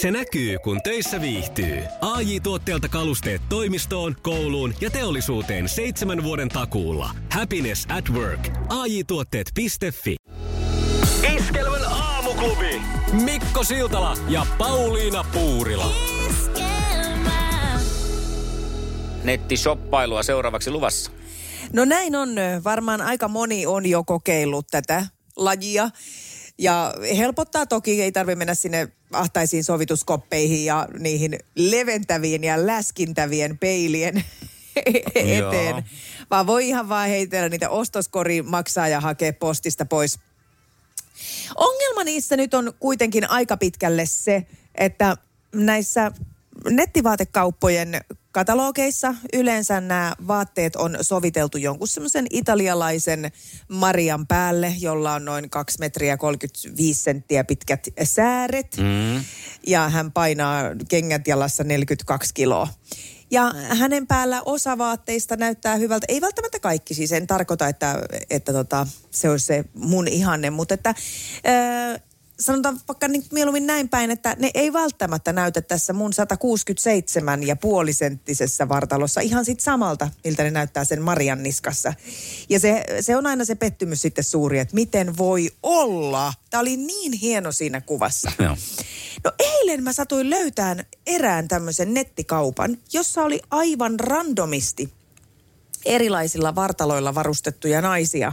Se näkyy, kun töissä viihtyy. ai tuotteelta kalusteet toimistoon, kouluun ja teollisuuteen seitsemän vuoden takuulla. Happiness at work. ai tuotteetfi Iskelmän aamuklubi. Mikko Siltala ja Pauliina Puurila. Nettishoppailua seuraavaksi luvassa. No näin on. Varmaan aika moni on jo kokeillut tätä lajia. Ja helpottaa toki, ei tarvitse mennä sinne ahtaisiin sovituskoppeihin ja niihin leventäviin ja läskintävien peilien eteen. Joo. Vaan voi ihan vaan heitellä niitä ostoskoriin, maksaa ja hakea postista pois. Ongelma niissä nyt on kuitenkin aika pitkälle se, että näissä nettivaatekauppojen katalogeissa yleensä nämä vaatteet on soviteltu jonkun semmoisen italialaisen Marian päälle, jolla on noin 2 metriä 35 senttiä pitkät sääret. Mm. Ja hän painaa kengät jalassa 42 kiloa. Ja hänen päällä osa vaatteista näyttää hyvältä. Ei välttämättä kaikki, siis en tarkoita, että, että tota, se olisi se mun ihanne, mutta että äh, sanotaan vaikka niin mieluummin näin päin, että ne ei välttämättä näytä tässä mun 167 ja puolisenttisessä vartalossa ihan sit samalta, miltä ne näyttää sen Marian niskassa. Ja se, se on aina se pettymys sitten suuri, että miten voi olla. Tämä oli niin hieno siinä kuvassa. Joo. No eilen mä satuin löytämään erään tämmöisen nettikaupan, jossa oli aivan randomisti erilaisilla vartaloilla varustettuja naisia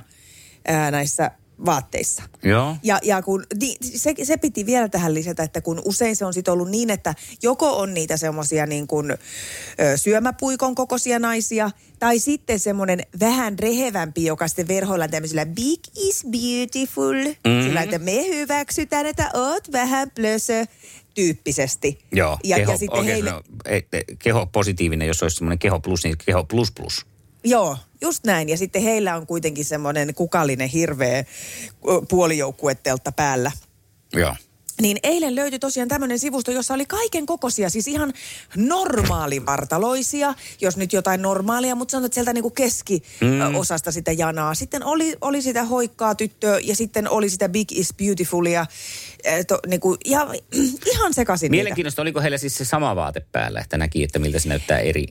ää, näissä vaatteissa. Joo. Ja, ja kun, niin, se, se piti vielä tähän lisätä, että kun usein se on sitten ollut niin, että joko on niitä semmoisia niin kuin syömäpuikon kokoisia naisia, tai sitten semmoinen vähän rehevämpi, joka sitten verhoillaan tämmöisellä big is beautiful. Mm-hmm. Sillä, että me hyväksytään, että oot vähän plösö tyyppisesti. Joo, ja, keho, ja sitten heille... keho positiivinen, jos olisi semmoinen keho plus, niin keho plus plus. Joo, just näin. Ja sitten heillä on kuitenkin semmoinen kukallinen hirveä puolijoukkuettelta päällä. Joo. Niin eilen löytyi tosiaan tämmöinen sivusto, jossa oli kaiken kokoisia, siis ihan normaalivartaloisia, jos nyt jotain normaalia, mutta sanotaan, että sieltä niinku keskiosasta mm. sitä janaa. Sitten oli, oli sitä hoikkaa tyttöä ja sitten oli sitä Big is Beautifulia. To, niinku, ja ihan sekaisin Mielenkiintoista, niitä. oliko heillä siis se sama vaate päällä, että näki, että miltä se näyttää eri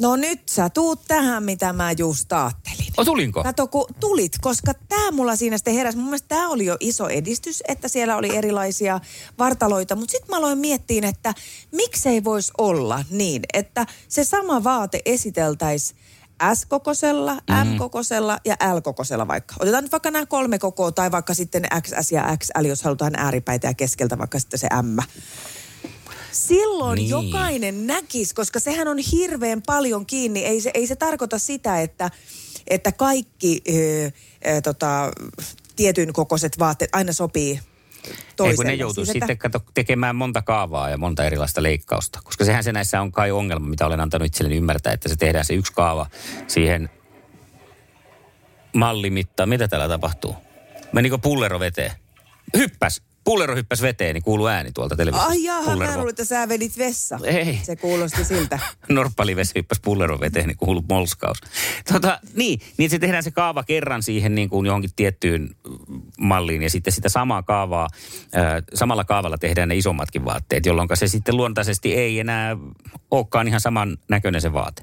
No nyt sä tuut tähän, mitä mä just ajattelin. O, tulinko? Kato, kun tulit, koska tämä mulla siinä sitten heräsi. Mun mielestä tämä oli jo iso edistys, että siellä oli erilaisia vartaloita. Mutta sitten mä aloin miettiä, että miksei voisi olla niin, että se sama vaate esiteltäisiin S-kokosella, M-kokosella ja L-kokosella vaikka. Otetaan nyt vaikka nämä kolme kokoa tai vaikka sitten XS ja XL, jos halutaan ääripäitä ja keskeltä vaikka sitten se M. Silloin niin. jokainen näkisi, koska sehän on hirveän paljon kiinni. Ei se, ei se tarkoita sitä, että, että kaikki ö, ö, tota, tietyn kokoiset vaatteet aina sopii toiselle. Ei kun ne joutuu siis, sitten että... kato, tekemään monta kaavaa ja monta erilaista leikkausta. Koska sehän se näissä on kai ongelma, mitä olen antanut itselleni ymmärtää, että se tehdään se yksi kaava siihen mallimittaan. Mitä täällä tapahtuu? Menikö pullero veteen? Hyppäs! Pullero hyppäsi veteen, niin kuuluu ääni tuolta televisiosta. Ai jaha, mä luulin, että sä vedit vessa. Ei. Se kuulosti siltä. Norppalivesi hyppäsi pulleron veteen, niin kuuluu molskaus. Tota, niin, niin se tehdään se kaava kerran siihen niin kuin johonkin tiettyyn malliin ja sitten sitä samaa kaavaa, äh, samalla kaavalla tehdään ne isommatkin vaatteet, jolloin se sitten luontaisesti ei enää olekaan ihan saman näköinen se vaate.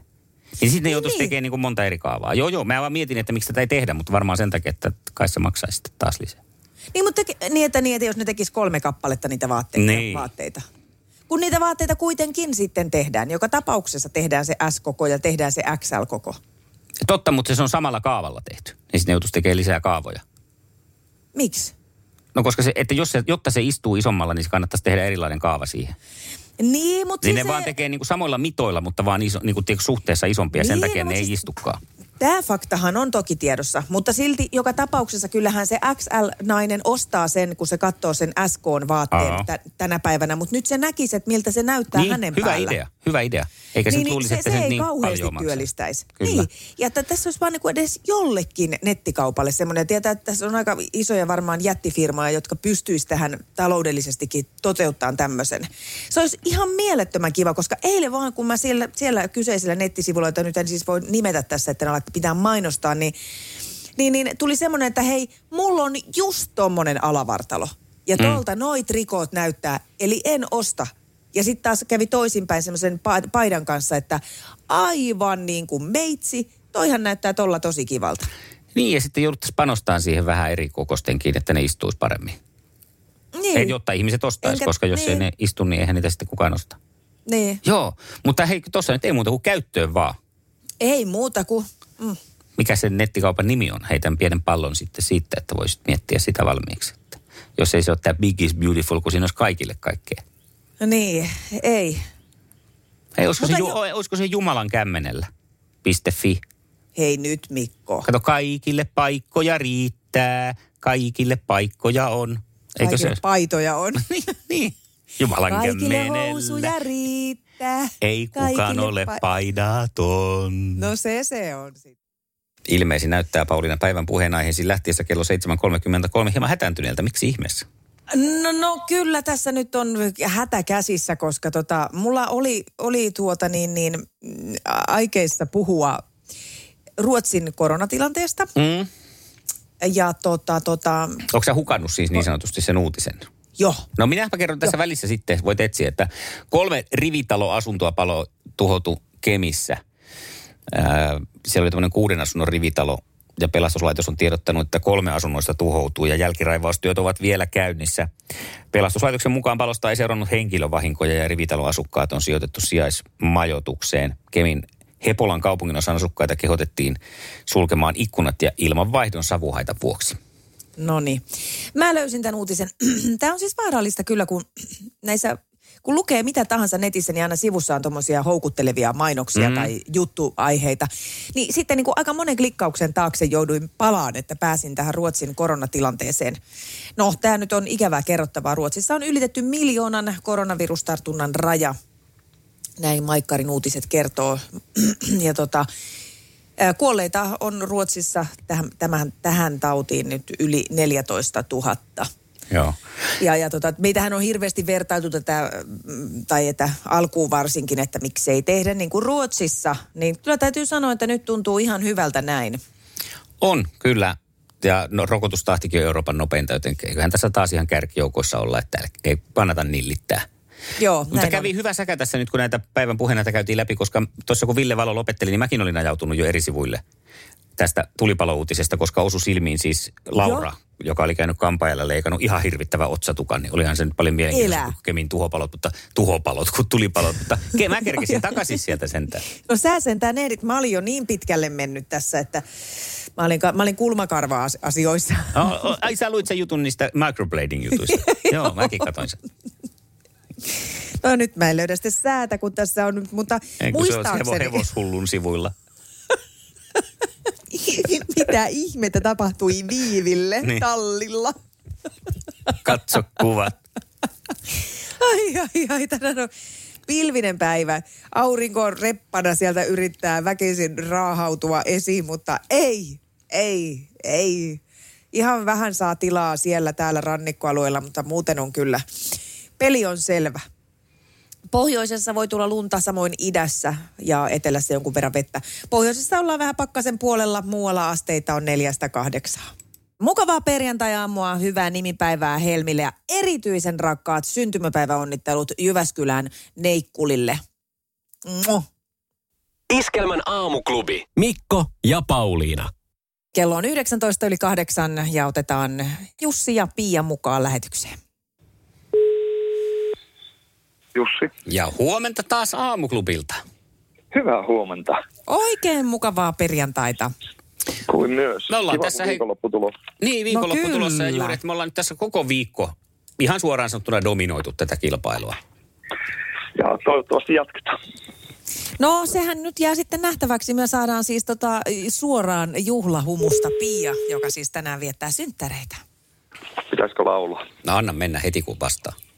Niin sitten ne joutuisi niin. tekemään niin kuin monta eri kaavaa. Joo, joo, mä vaan mietin, että miksi tätä ei tehdä, mutta varmaan sen takia, että kai se maksaisi sitten taas lisää. Niin, mutta niin, että, niin, että jos ne tekis kolme kappaletta niitä vaatteita, niin. vaatteita. Kun niitä vaatteita kuitenkin sitten tehdään. Joka tapauksessa tehdään se S-koko ja tehdään se XL-koko. Totta, mutta se on samalla kaavalla tehty. Niin sitten ne joutuisi tekemään lisää kaavoja. Miksi? No koska se, että jos se, jotta se istuu isommalla, niin se kannattaisi tehdä erilainen kaava siihen. Niin, mutta niin siis ne se... vaan tekee niinku samoilla mitoilla, mutta vaan iso, niinku suhteessa isompia. Niin, sen takia no, ne siis... ei istukaan. Tämä faktahan on toki tiedossa, mutta silti joka tapauksessa kyllähän se XL-nainen ostaa sen, kun se katsoo sen SK-vaatteen t- tänä päivänä. Mutta nyt se näkisi, että miltä se näyttää niin, hänen hyvä päällä. idea, hyvä idea. Eikä niin, niin, luulisi, se, että se, se ei niin kauheasti työllistäisi. Kyllä. Niin, ja että tässä olisi vaan niin kuin edes jollekin nettikaupalle semmoinen. Tietää, että tässä on aika isoja varmaan jättifirmoja, jotka pystyisi tähän taloudellisestikin toteuttamaan tämmöisen. Se olisi ihan mielettömän kiva, koska eilen vaan kun mä siellä, siellä kyseisellä nettisivulla, jota nyt en siis voi nimetä tässä, että ne pitää mainostaa, niin, niin, niin tuli semmoinen, että hei, mulla on just tommonen alavartalo Ja tuolta mm. noit rikot näyttää, eli en osta. Ja sitten taas kävi toisinpäin semmoisen pa- paidan kanssa, että aivan niin kuin meitsi, toihan näyttää tolla tosi kivalta. Niin, ja sitten jouduttaisiin panostaa siihen vähän eri kokostenkin, että ne istuisi paremmin. Niin. Ei, jotta ihmiset ostaisi, Enkä- koska jos ei niin. ne istu, niin eihän niitä sitten kukaan osta. Niin. Joo, mutta hei, tuossa nyt ei muuta kuin käyttöön vaan. Ei muuta kuin, mm. Mikä sen nettikaupan nimi on? Heitän pienen pallon sitten siitä, että voisit miettiä sitä valmiiksi. Että jos ei se ole tämä Big is Beautiful, kun siinä olisi kaikille kaikkea. no niin, ei. Hei, olisiko, se, ju, jo- olisiko se Jumalan kämmenellä? .fi. Hei nyt Mikko. Kato, kaikille paikkoja riittää, kaikille paikkoja on. Eikö se? Kaikille paitoja on. niin, niin. Jumalan Kaikille housuja riittää. Ei kukaan Kaikille ole pa- paidaton. No se se on sitten. Ilmeisesti näyttää Pauliina päivän puheenaiheisiin lähtiessä kello 7.33 hieman hätääntyneeltä. Miksi ihmeessä? No, no kyllä tässä nyt on hätä käsissä, koska tota, mulla oli, oli tuota niin, niin aikeissa puhua Ruotsin koronatilanteesta. Mm. Ja tota, tota, Onko sä hukannut siis niin sanotusti sen uutisen? Jo. No minäpä kerron tässä välissä sitten, voit etsiä, että kolme rivitaloasuntoa palo tuhoutu Kemissä. Ää, siellä oli tämmöinen kuuden asunnon rivitalo ja pelastuslaitos on tiedottanut, että kolme asunnoista tuhoutuu ja jälkiraivaustyöt ovat vielä käynnissä. Pelastuslaitoksen mukaan palosta ei seurannut henkilövahinkoja ja rivitaloasukkaat on sijoitettu sijaismajoitukseen. Kemin Hepolan kaupungin osan asukkaita kehotettiin sulkemaan ikkunat ja ilmanvaihdon savuhaita vuoksi. No niin. Mä löysin tämän uutisen. Tämä on siis vaarallista kyllä, kun näissä kun lukee mitä tahansa netissä, niin aina sivussa on tuommoisia houkuttelevia mainoksia mm. tai juttuaiheita. Niin sitten niin kuin aika monen klikkauksen taakse jouduin palaan, että pääsin tähän Ruotsin koronatilanteeseen. No, tämä nyt on ikävää kerrottavaa. Ruotsissa on ylitetty miljoonan koronavirustartunnan raja. Näin Maikkarin uutiset kertoo. ja tota, kuolleita on Ruotsissa tähän, tämähän, tähän tautiin nyt yli 14 000. Joo. Ja, ja tota, meitähän on hirveästi vertailtu tätä, mm, tai että alkuun varsinkin, että miksei tehdä niin kuin Ruotsissa. Niin kyllä täytyy sanoa, että nyt tuntuu ihan hyvältä näin. On, kyllä. Ja no, rokotustahtikin on Euroopan nopeinta, joten eiköhän tässä taas ihan kärkijoukoissa olla, että ei kannata nillittää. Joo, Mutta kävi on. hyvä säkä tässä nyt, kun näitä päivän puheenjohtajia käytiin läpi, koska tuossa kun Ville Valo lopetteli, niin mäkin olin ajautunut jo eri sivuille tästä tulipalouutisesta, koska osu silmiin siis Laura, Joo. joka oli käynyt kampaajalla leikannut ihan hirvittävä otsatukan, niin olihan se nyt paljon mielenkiintoista kuin Kemin tuhopalot, mutta tuhopalot kuin tulipalot, mutta ke, mä kerkesin takaisin sieltä sentään. No sä sentään ehdit. Mä olin jo niin pitkälle mennyt tässä, että mä olin, mä olin kulmakarva-asioissa. Oh, ai sä luit sen jutun niistä microblading jutuista. Joo, mäkin katsoin sen. No nyt mä en löydä sitten säätä, kun tässä on nyt, mutta Ei, kun se on hevo, muistaakseni, hevoshullun sivuilla. mitä ihmettä tapahtui Viiville Niin. tallilla. Katso kuvat. Ai, ai, ai, tänään on pilvinen päivä. Aurinko on reppana sieltä yrittää väkisin raahautua esiin, mutta ei, ei, ei. Ihan vähän saa tilaa siellä täällä rannikkoalueella, mutta muuten on kyllä. Peli on selvä. Pohjoisessa voi tulla lunta, samoin idässä ja etelässä jonkun verran vettä. Pohjoisessa ollaan vähän pakkasen puolella, muualla asteita on neljästä kahdeksaa. Mukavaa perjantai-aamua, hyvää nimipäivää Helmille ja erityisen rakkaat syntymäpäiväonnittelut Jyväskylän Neikkulille. Mua. Iskelmän aamuklubi. Mikko ja Pauliina. Kello on 19 yli kahdeksan ja otetaan Jussi ja Pia mukaan lähetykseen. Jussi. Ja huomenta taas aamuklubilta. Hyvää huomenta. Oikein mukavaa perjantaita. Kuin myös. Me ollaan Kiva, tässä, kun hei- viikonloppu tulo. Niin, No tulossa ja kyllä. juuri, että me ollaan nyt tässä koko viikko ihan suoraan sanottuna dominoitu tätä kilpailua. Ja toivottavasti jatketaan. No sehän nyt jää sitten nähtäväksi. Me saadaan siis tota, suoraan juhlahumusta Pia, joka siis tänään viettää synttäreitä. Pitäisikö laulaa? No anna mennä heti kun vastaa.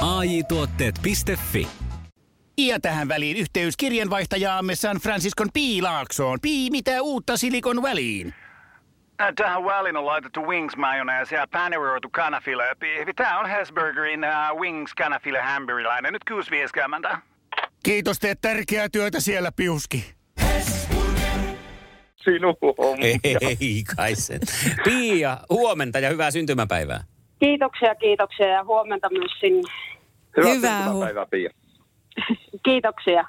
AI Tuotteet.fi Ja tähän väliin yhteys kirjanvaihtajaamme San Franciscon Piilaaksoon. Pii, mitä uutta Silikon väliin? Äh, Tähän väliin on laitettu wings mayonnaise ja paneroitu kanafila. Tämä on Hesburgerin uh, wings kanafila hamburilainen. Nyt 6.50. Kiitos, teet tärkeää työtä siellä, Piuski. Sinun hommia. Ei kai sen. Pia, huomenta ja hyvää syntymäpäivää. Kiitoksia, kiitoksia ja huomenta myös sinne. Hyvää, Hyvää syntymäpäivää, Pia. Kiitoksia.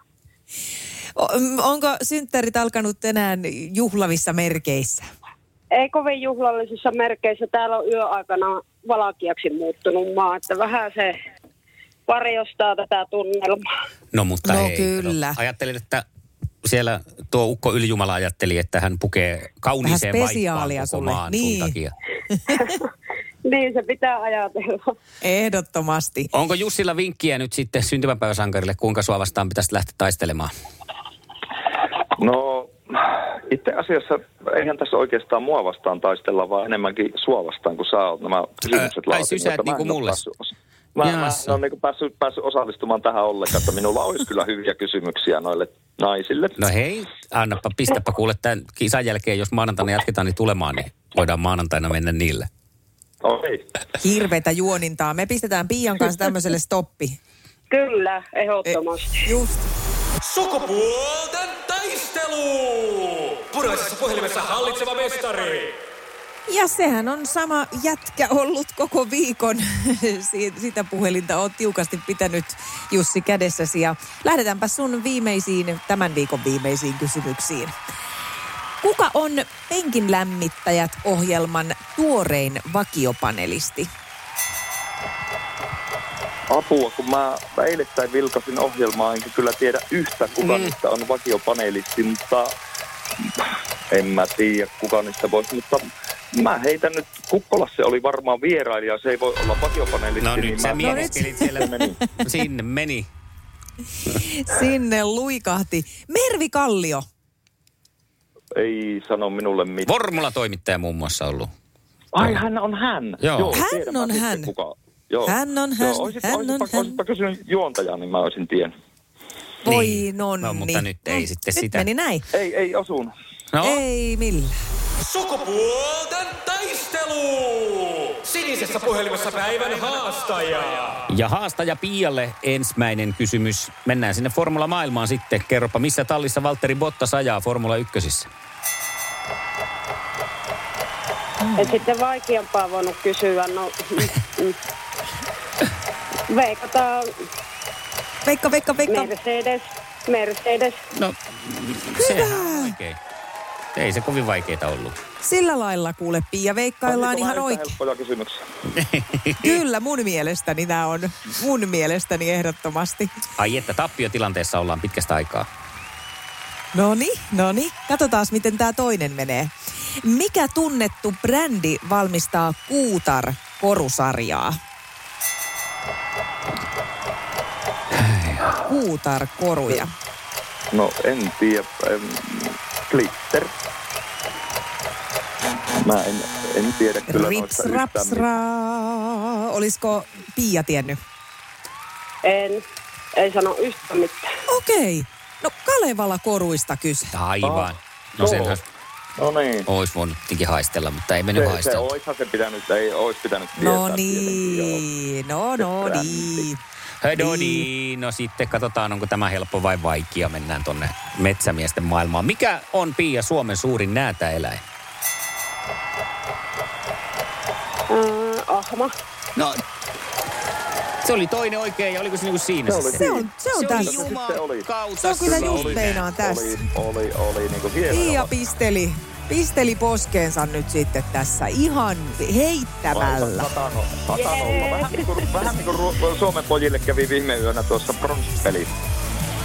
Onko synttärit alkanut tänään juhlavissa merkeissä? Ei kovin juhlallisissa merkeissä. Täällä on yöaikana valakiaksi muuttunut maa, että vähän se varjostaa tätä tunnelmaa. No mutta No hei, kyllä. kato, Ajattelin, että siellä tuo Ukko Ylijumala ajatteli, että hän pukee kauniiseen vaippaan koko maan Niin. sun takia. Niin se pitää ajatella. Ehdottomasti. Onko Jussilla vinkkiä nyt sitten syntymäpäiväsankarille, kuinka sua vastaan pitäisi lähteä taistelemaan? No, itse asiassa eihän tässä oikeastaan mua vastaan taistella, vaan enemmänkin sua vastaan, kun sä oot nämä kysymykset ai laatinut, niinku en oo mulle? päässyt Mä, mä en ole niin päässyt, päässyt osallistumaan tähän ollenkaan, että minulla olisi kyllä hyviä kysymyksiä noille naisille. No hei, annapa, pistäpä kuule tämän kisan jälkeen, jos maanantaina jatketaan niin tulemaan, niin voidaan maanantaina mennä niille. Oi. Hirvetä juonintaa. Me pistetään Pian kanssa tämmöiselle stoppi. Kyllä, ehdottomasti. Just. Sukupuolten taistelu! Puraisessa puhelimessa hallitseva mestari. Ja sehän on sama jätkä ollut koko viikon. Si- Sitä puhelinta on tiukasti pitänyt Jussi kädessäsi. Ja lähdetäänpä sun viimeisiin, tämän viikon viimeisiin kysymyksiin. Kuka on Penkin lämmittäjät ohjelman tuorein vakiopanelisti? Apua, kun mä eilettäin vilkasin ohjelmaa, enkä kyllä tiedä yhtä, kuka mm. niistä on vakiopanelisti, mutta en mä tiedä, kuka niistä voisi, mutta mä heitän nyt, Kukkolasse oli varmaan vierailija, se ei voi olla vakiopanelisti. No niin nyt sä mä sanon- mietiskelit siellä. Meni. Sinne meni. Sinne luikahti. Mervi Kallio. Ei sano minulle mitään. Formula-toimittaja muun muassa ollut. Ai, hän on hän. Joo. Hän tiedän mä on hän. Kuka. Joo. Hän on hän, Joo, oisit, hän oisitpa, on hän. oisitpa kysynyt juontajaa, niin mä olisin tiennyt. Voi Niin. nonni. No, mutta nyt ei sitten nyt sitä. meni näin. Ei, ei osunut. No, Ei millään. Sukupuolten taistelu! Sinisessä puhelimessa päivän haastaja. ja haastaja Pialle ensimmäinen kysymys. Mennään sinne Formula-maailmaan sitten. Kerropa, missä tallissa Valtteri Bottas ajaa Formula 1. Et sitten vaikeampaa voinut kysyä. No. Veikataan Veikka, veikka, veikka. Mercedes. Mercedes. No, on oikein. Ei se kovin vaikeita ollut. Sillä lailla kuule Pia, veikkaillaan ihan oikein. helppoja kysymyksiä. Kyllä mun mielestäni nämä on. Mun mielestäni ehdottomasti. Ai että tappiotilanteessa ollaan pitkästä aikaa. Noni, noni. Katsotaan, miten tämä toinen menee. Mikä tunnettu brändi valmistaa Kuutar-korusarjaa? Kuutar-koruja. No en tiedä. En, glitter. Mä en, en tiedä kyllä Rips, yhtään raps. Olisiko Pia tiennyt? En. Ei sano yhtä mitään. Okei. No Kalevala koruista kyse. Aivan. No joo. senhän No niin. olisi voinut tietenkin haistella, mutta ei mennyt Se, se haistella. oishan se pitänyt, ei ois pitänyt tietää. No tietenkin, joo. niin, no no brändi. niin. No niin, no sitten katsotaan, onko tämä helppo vai vaikea. Mennään tonne metsämiesten maailmaan. Mikä on Pia Suomen suurin näätäeläin? Äh, ahma. No, se oli toinen oikein ja oliko se niinku siinä Se oli sitten? Se on, se on Se tässä. oli Se oli. jumakauta. Se on kyllä just oli. meinaan tässä. Oli, oli, oli niin kuin hieno. Pia pisteli, pisteli poskeensa nyt sitten tässä ihan heittämällä. Satano, satanolla. Vähän niin kuin, vähän niin kuin Ru- Suomen pojille kävi viime yönä tuossa bronssipelissä.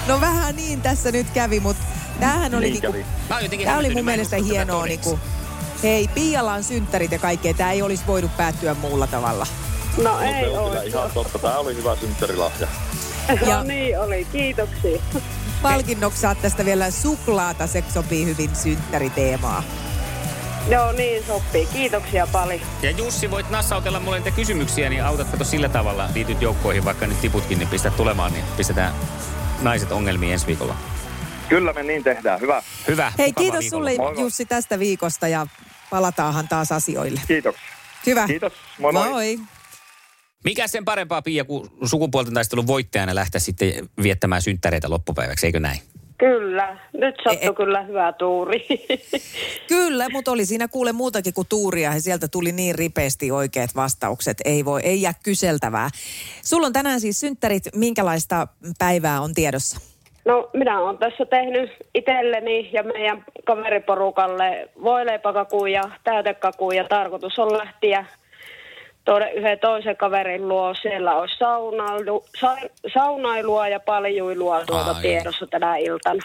No vähän niin tässä nyt kävi, mutta tämähän oli Niin niinku, kävi. Mä oon jotenkin tää oli mun mielestä hienoa niinku, hei Pialla on synttärit ja kaikkea, tämä ei olisi voinut päättyä muulla tavalla. No No, ei se on ole. kyllä ihan totta. Tämä oli hyvä synttärilahja. Ja Ja niin oli, kiitoksia. Palkinnoksi saat tästä vielä suklaata, se sopii hyvin synttäriteemaa. Joo, niin sopii. Kiitoksia paljon. Ja Jussi, voit nassautella mulle niitä kysymyksiä, niin autatko tuossa sillä tavalla, liityt joukkoihin, vaikka nyt tiputkin, niin pistä tulemaan, niin pistetään naiset ongelmiin ensi viikolla. Kyllä me niin tehdään. Hyvä. Hyvä. Hei, kiitos sulle viikonloppua. Moi moi. Jussi tästä viikosta ja palataanhan taas asioille. Kiitoksia. Hyvä. Kiitos. Moi moi. moi. Mikä sen parempaa, Pia, kuin sukupuolten taistelun voittajana lähteä sitten viettämään synttäreitä loppupäiväksi, eikö näin? Kyllä, nyt sattui E- e- kyllä hyvä tuuri. Kyllä, mutta oli siinä kuule muutakin kuin tuuria ja sieltä tuli niin ripeästi oikeat vastaukset. Ei voi, ei jää kyseltävää. Sulla on tänään siis synttärit. Minkälaista päivää on tiedossa? No, minä olen tässä tehnyt itselleni ja meidän kaveriporukalle voileipäkakuun ja täytekakuun ja tarkoitus on lähteä tuonne yhden toisen kaverin luo. Siellä olisi saunailu, sa, saunailua ja paljuilua tuota Ai. tiedossa tänä iltana.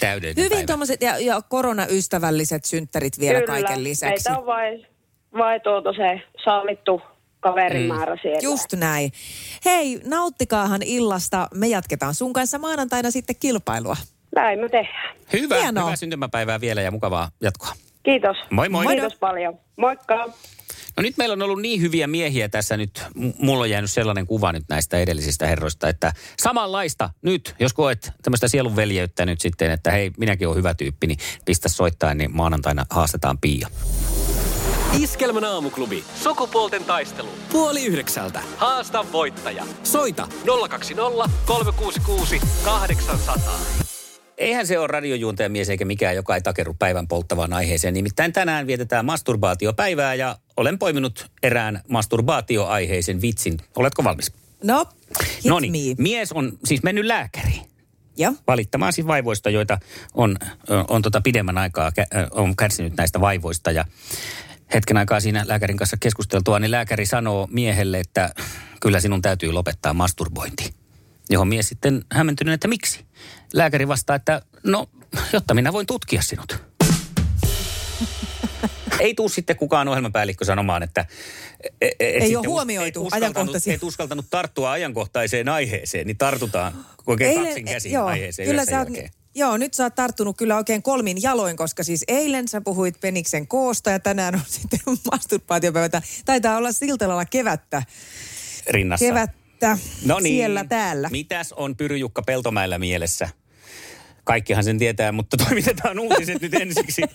Täydellinen Hyvin päivä. tuommoiset ja, ja koronaystävälliset synttärit vielä Kyllä, kaiken lisäksi. meitä on vain vai tuota se sallittu kaverimäärä mm. siellä. Just näin. Hei, nauttikaahan illasta. Me jatketaan sun kanssa maanantaina sitten kilpailua. Näin me tehdään. Hyvä, Hienoa. hyvää syntymäpäivää vielä ja mukavaa jatkoa. Kiitos. Moi moi. Kiitos paljon. Moikka. No nyt meillä on ollut niin hyviä miehiä tässä nyt. M- Mulla on jäänyt sellainen kuva nyt näistä edellisistä herroista, että samanlaista nyt, jos koet tämmöistä sielunveljeyttä nyt sitten, että hei, minäkin olen hyvä tyyppi, niin pistä soittaa, niin maanantaina haastetaan Pia. Iskelmän aamuklubi. Sukupuolten taistelu. Puoli yhdeksältä. Haasta voittaja. Soita 020 366 800. Eihän se ole radiojuontaja mies eikä mikään, joka ei takerru päivän polttavaan aiheeseen. Nimittäin tänään vietetään masturbaatiopäivää ja olen poiminut erään masturbaatioaiheisen vitsin. Oletko valmis? No, No me. mies on siis mennyt lääkäriin. Joo. valittamaan siis vaivoista, joita on, ö, on tota pidemmän aikaa on kärsinyt näistä vaivoista. Ja hetken aikaa siinä lääkärin kanssa keskusteltua, niin lääkäri sanoo miehelle, että kyllä sinun täytyy lopettaa masturbointi. Johon mies sitten hämmentynyt, että miksi? Lääkäri vastaa, että no, jotta minä voin tutkia sinut. Ei tuu sitten kukaan ohjelmapäällikkö sanomaan, että... e- e- et Ei ole us- huomioitu uskaltanut, ajankohtaisia. et uskaltanut tarttua ajankohtaiseen aiheeseen, niin tartutaan oikein kaksin käsin joo, aiheeseen kyllä sä oot. Joo, nyt sä oot tarttunut kyllä oikein kolmin jaloin, koska siis eilen sä puhuit peniksen koosta ja tänään on sitten masturbaatiopäivä. Taitaa olla siltä lailla kevättä, rinnassa. Kevättä no niin. siellä täällä. Mitäs on Pyryjukka Peltomäellä mielessä? Kaikkihan sen tietää, mutta toimitetaan uutiset nyt ensiksi.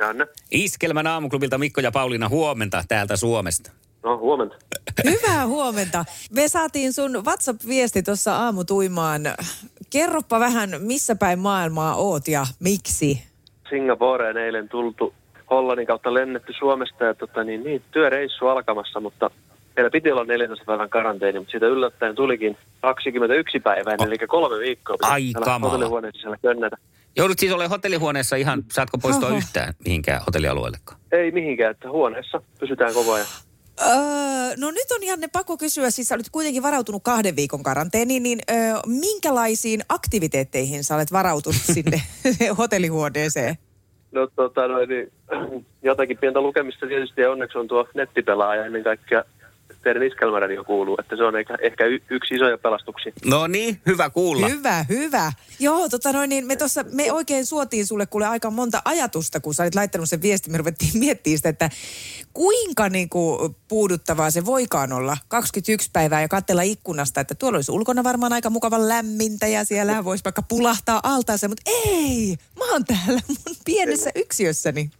Janne. Iskelmän aamuklubilta Mikko ja Pauliina huomenta täältä Suomesta. No, huomenta. Hyvää huomenta. Me saatiin sun WhatsApp-viesti tuossa aamutuimaan. Kerropa vähän, missä päin maailmaa oot ja miksi? Singaporeen eilen tultu Hollannin kautta lennetty Suomesta ja tota, niin, niin, työreissu alkamassa, mutta meillä piti olla 14 päivän karanteeni, mutta siitä yllättäen tulikin 21 päivää, Oh. eli kolme viikkoa. Ai kamala. Hotellihuoneen sisällä könnätä. Joudut siis olemaan hotellihuoneessa ihan, saatko poistua Oho. yhtään mihinkään hotellialueellekaan? Ei mihinkään, että huoneessa pysytään koko ajan. Öö, no nyt on Janne pakko kysyä, siis sä olet kuitenkin varautunut kahden viikon karanteeniin, niin öö, minkälaisiin aktiviteetteihin sä olet varautunut sinne hotellihuoneeseen? No tota, noin, niin, jotakin pientä lukemista tietysti ja onneksi on tuo nettipelaaja ennen kaikkea teidän iskelmäradio kuuluu, että se on ehkä, ehkä y- yksi isoja pelastuksia. No niin, hyvä kuulla. Hyvä, hyvä. Joo, tota noin, niin me, tossa, me oikein suotiin sulle kuule aika monta ajatusta, kun sä olit laittanut sen viestin. Me ruvettiin miettimään sitä, että kuinka niinku puuduttavaa se voikaan olla 21 päivää ja katsella ikkunasta, että tuolla olisi ulkona varmaan aika mukavan lämmintä ja siellä voisi vaikka pulahtaa altaansa, mutta ei, mä oon täällä mun pienessä yksiössäni.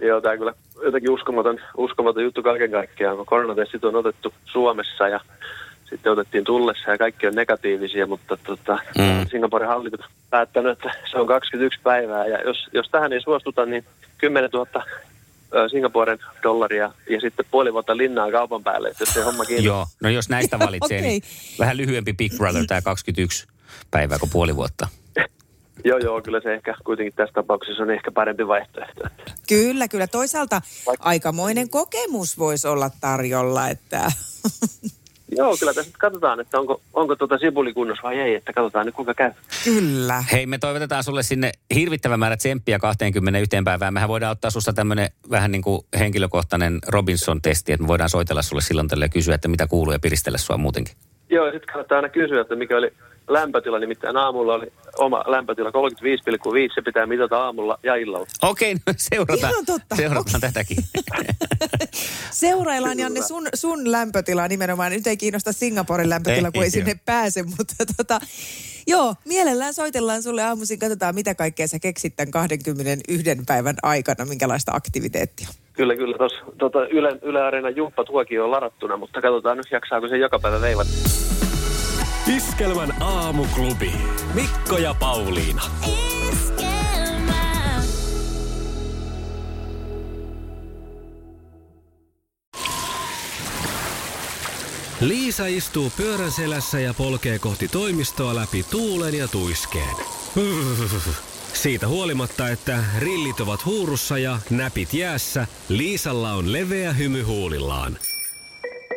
Joo, tämä kyllä jotenkin uskomaton, uskomaton juttu kaiken kaikkiaan, kun koronatestit on otettu Suomessa ja sitten otettiin tullessa ja kaikki on negatiivisia, mutta tota, Mm. Singaporen hallitus on päättänyt, että se on 21 päivää ja jos, jos tähän ei suostuta, niin 10 000 ö, Singaporen dollaria ja sitten puoli vuotta linnaa kaupan päälle, että jos se homma kiinni. Joo, no jos näistä valitsee, Okei. niin vähän lyhyempi Big Brother, tämä 21 päivää kuin puoli vuotta. Joo, joo, kyllä se ehkä kuitenkin tässä tapauksessa on ehkä parempi vaihtoehto. Kyllä, kyllä. Toisaalta aikamoinen kokemus voisi olla tarjolla, että Joo, kyllä tässä nyt katsotaan, että onko, onko tuota sipuli kunnossa vai ei, että katsotaan nyt kuinka käy. Kyllä. Hei, me toivotetaan sulle sinne hirvittävä määrä tsemppiä 21 päivään. Mehän voidaan ottaa susta tämmöinen vähän niin kuin henkilökohtainen Robinson-testi, että me voidaan soitella sulle silloin tälle ja kysyä, että mitä kuuluu ja piristellä sua muutenkin. Joo, ja sitten kannattaa aina kysyä, että mikä oli lämpötila, nimittäin aamulla oli oma lämpötila 35,5, se pitää mitata aamulla ja illalla. Okei, no seurataan, Ihan totta. seurataan tätäkin. Seuraillaan Janne sun, sun lämpötilaa nimenomaan. Nyt ei kiinnosta Singaporen lämpötila, Ei, kun ei ei, sinne pääse, mutta tota, joo, mielellään soitellaan sulle aamuisin. Katsotaan, mitä kaikkea sä keksit tämän 21 päivän aikana, minkälaista aktiviteettia. Kyllä, kyllä. Tuossa tota, Yle, Yle Areenan jumppa tuokin on ladattuna, mutta katsotaan nyt jaksaako se joka päivä veivata. Iskelmän aamuklubi. Mikko ja Pauliina. Liisa istuu pyörän selässä ja polkee kohti toimistoa läpi tuulen ja tuiskeen. Siitä huolimatta, että rillit ovat huurussa ja näpit jäässä, Liisalla on leveä hymy huulillaan.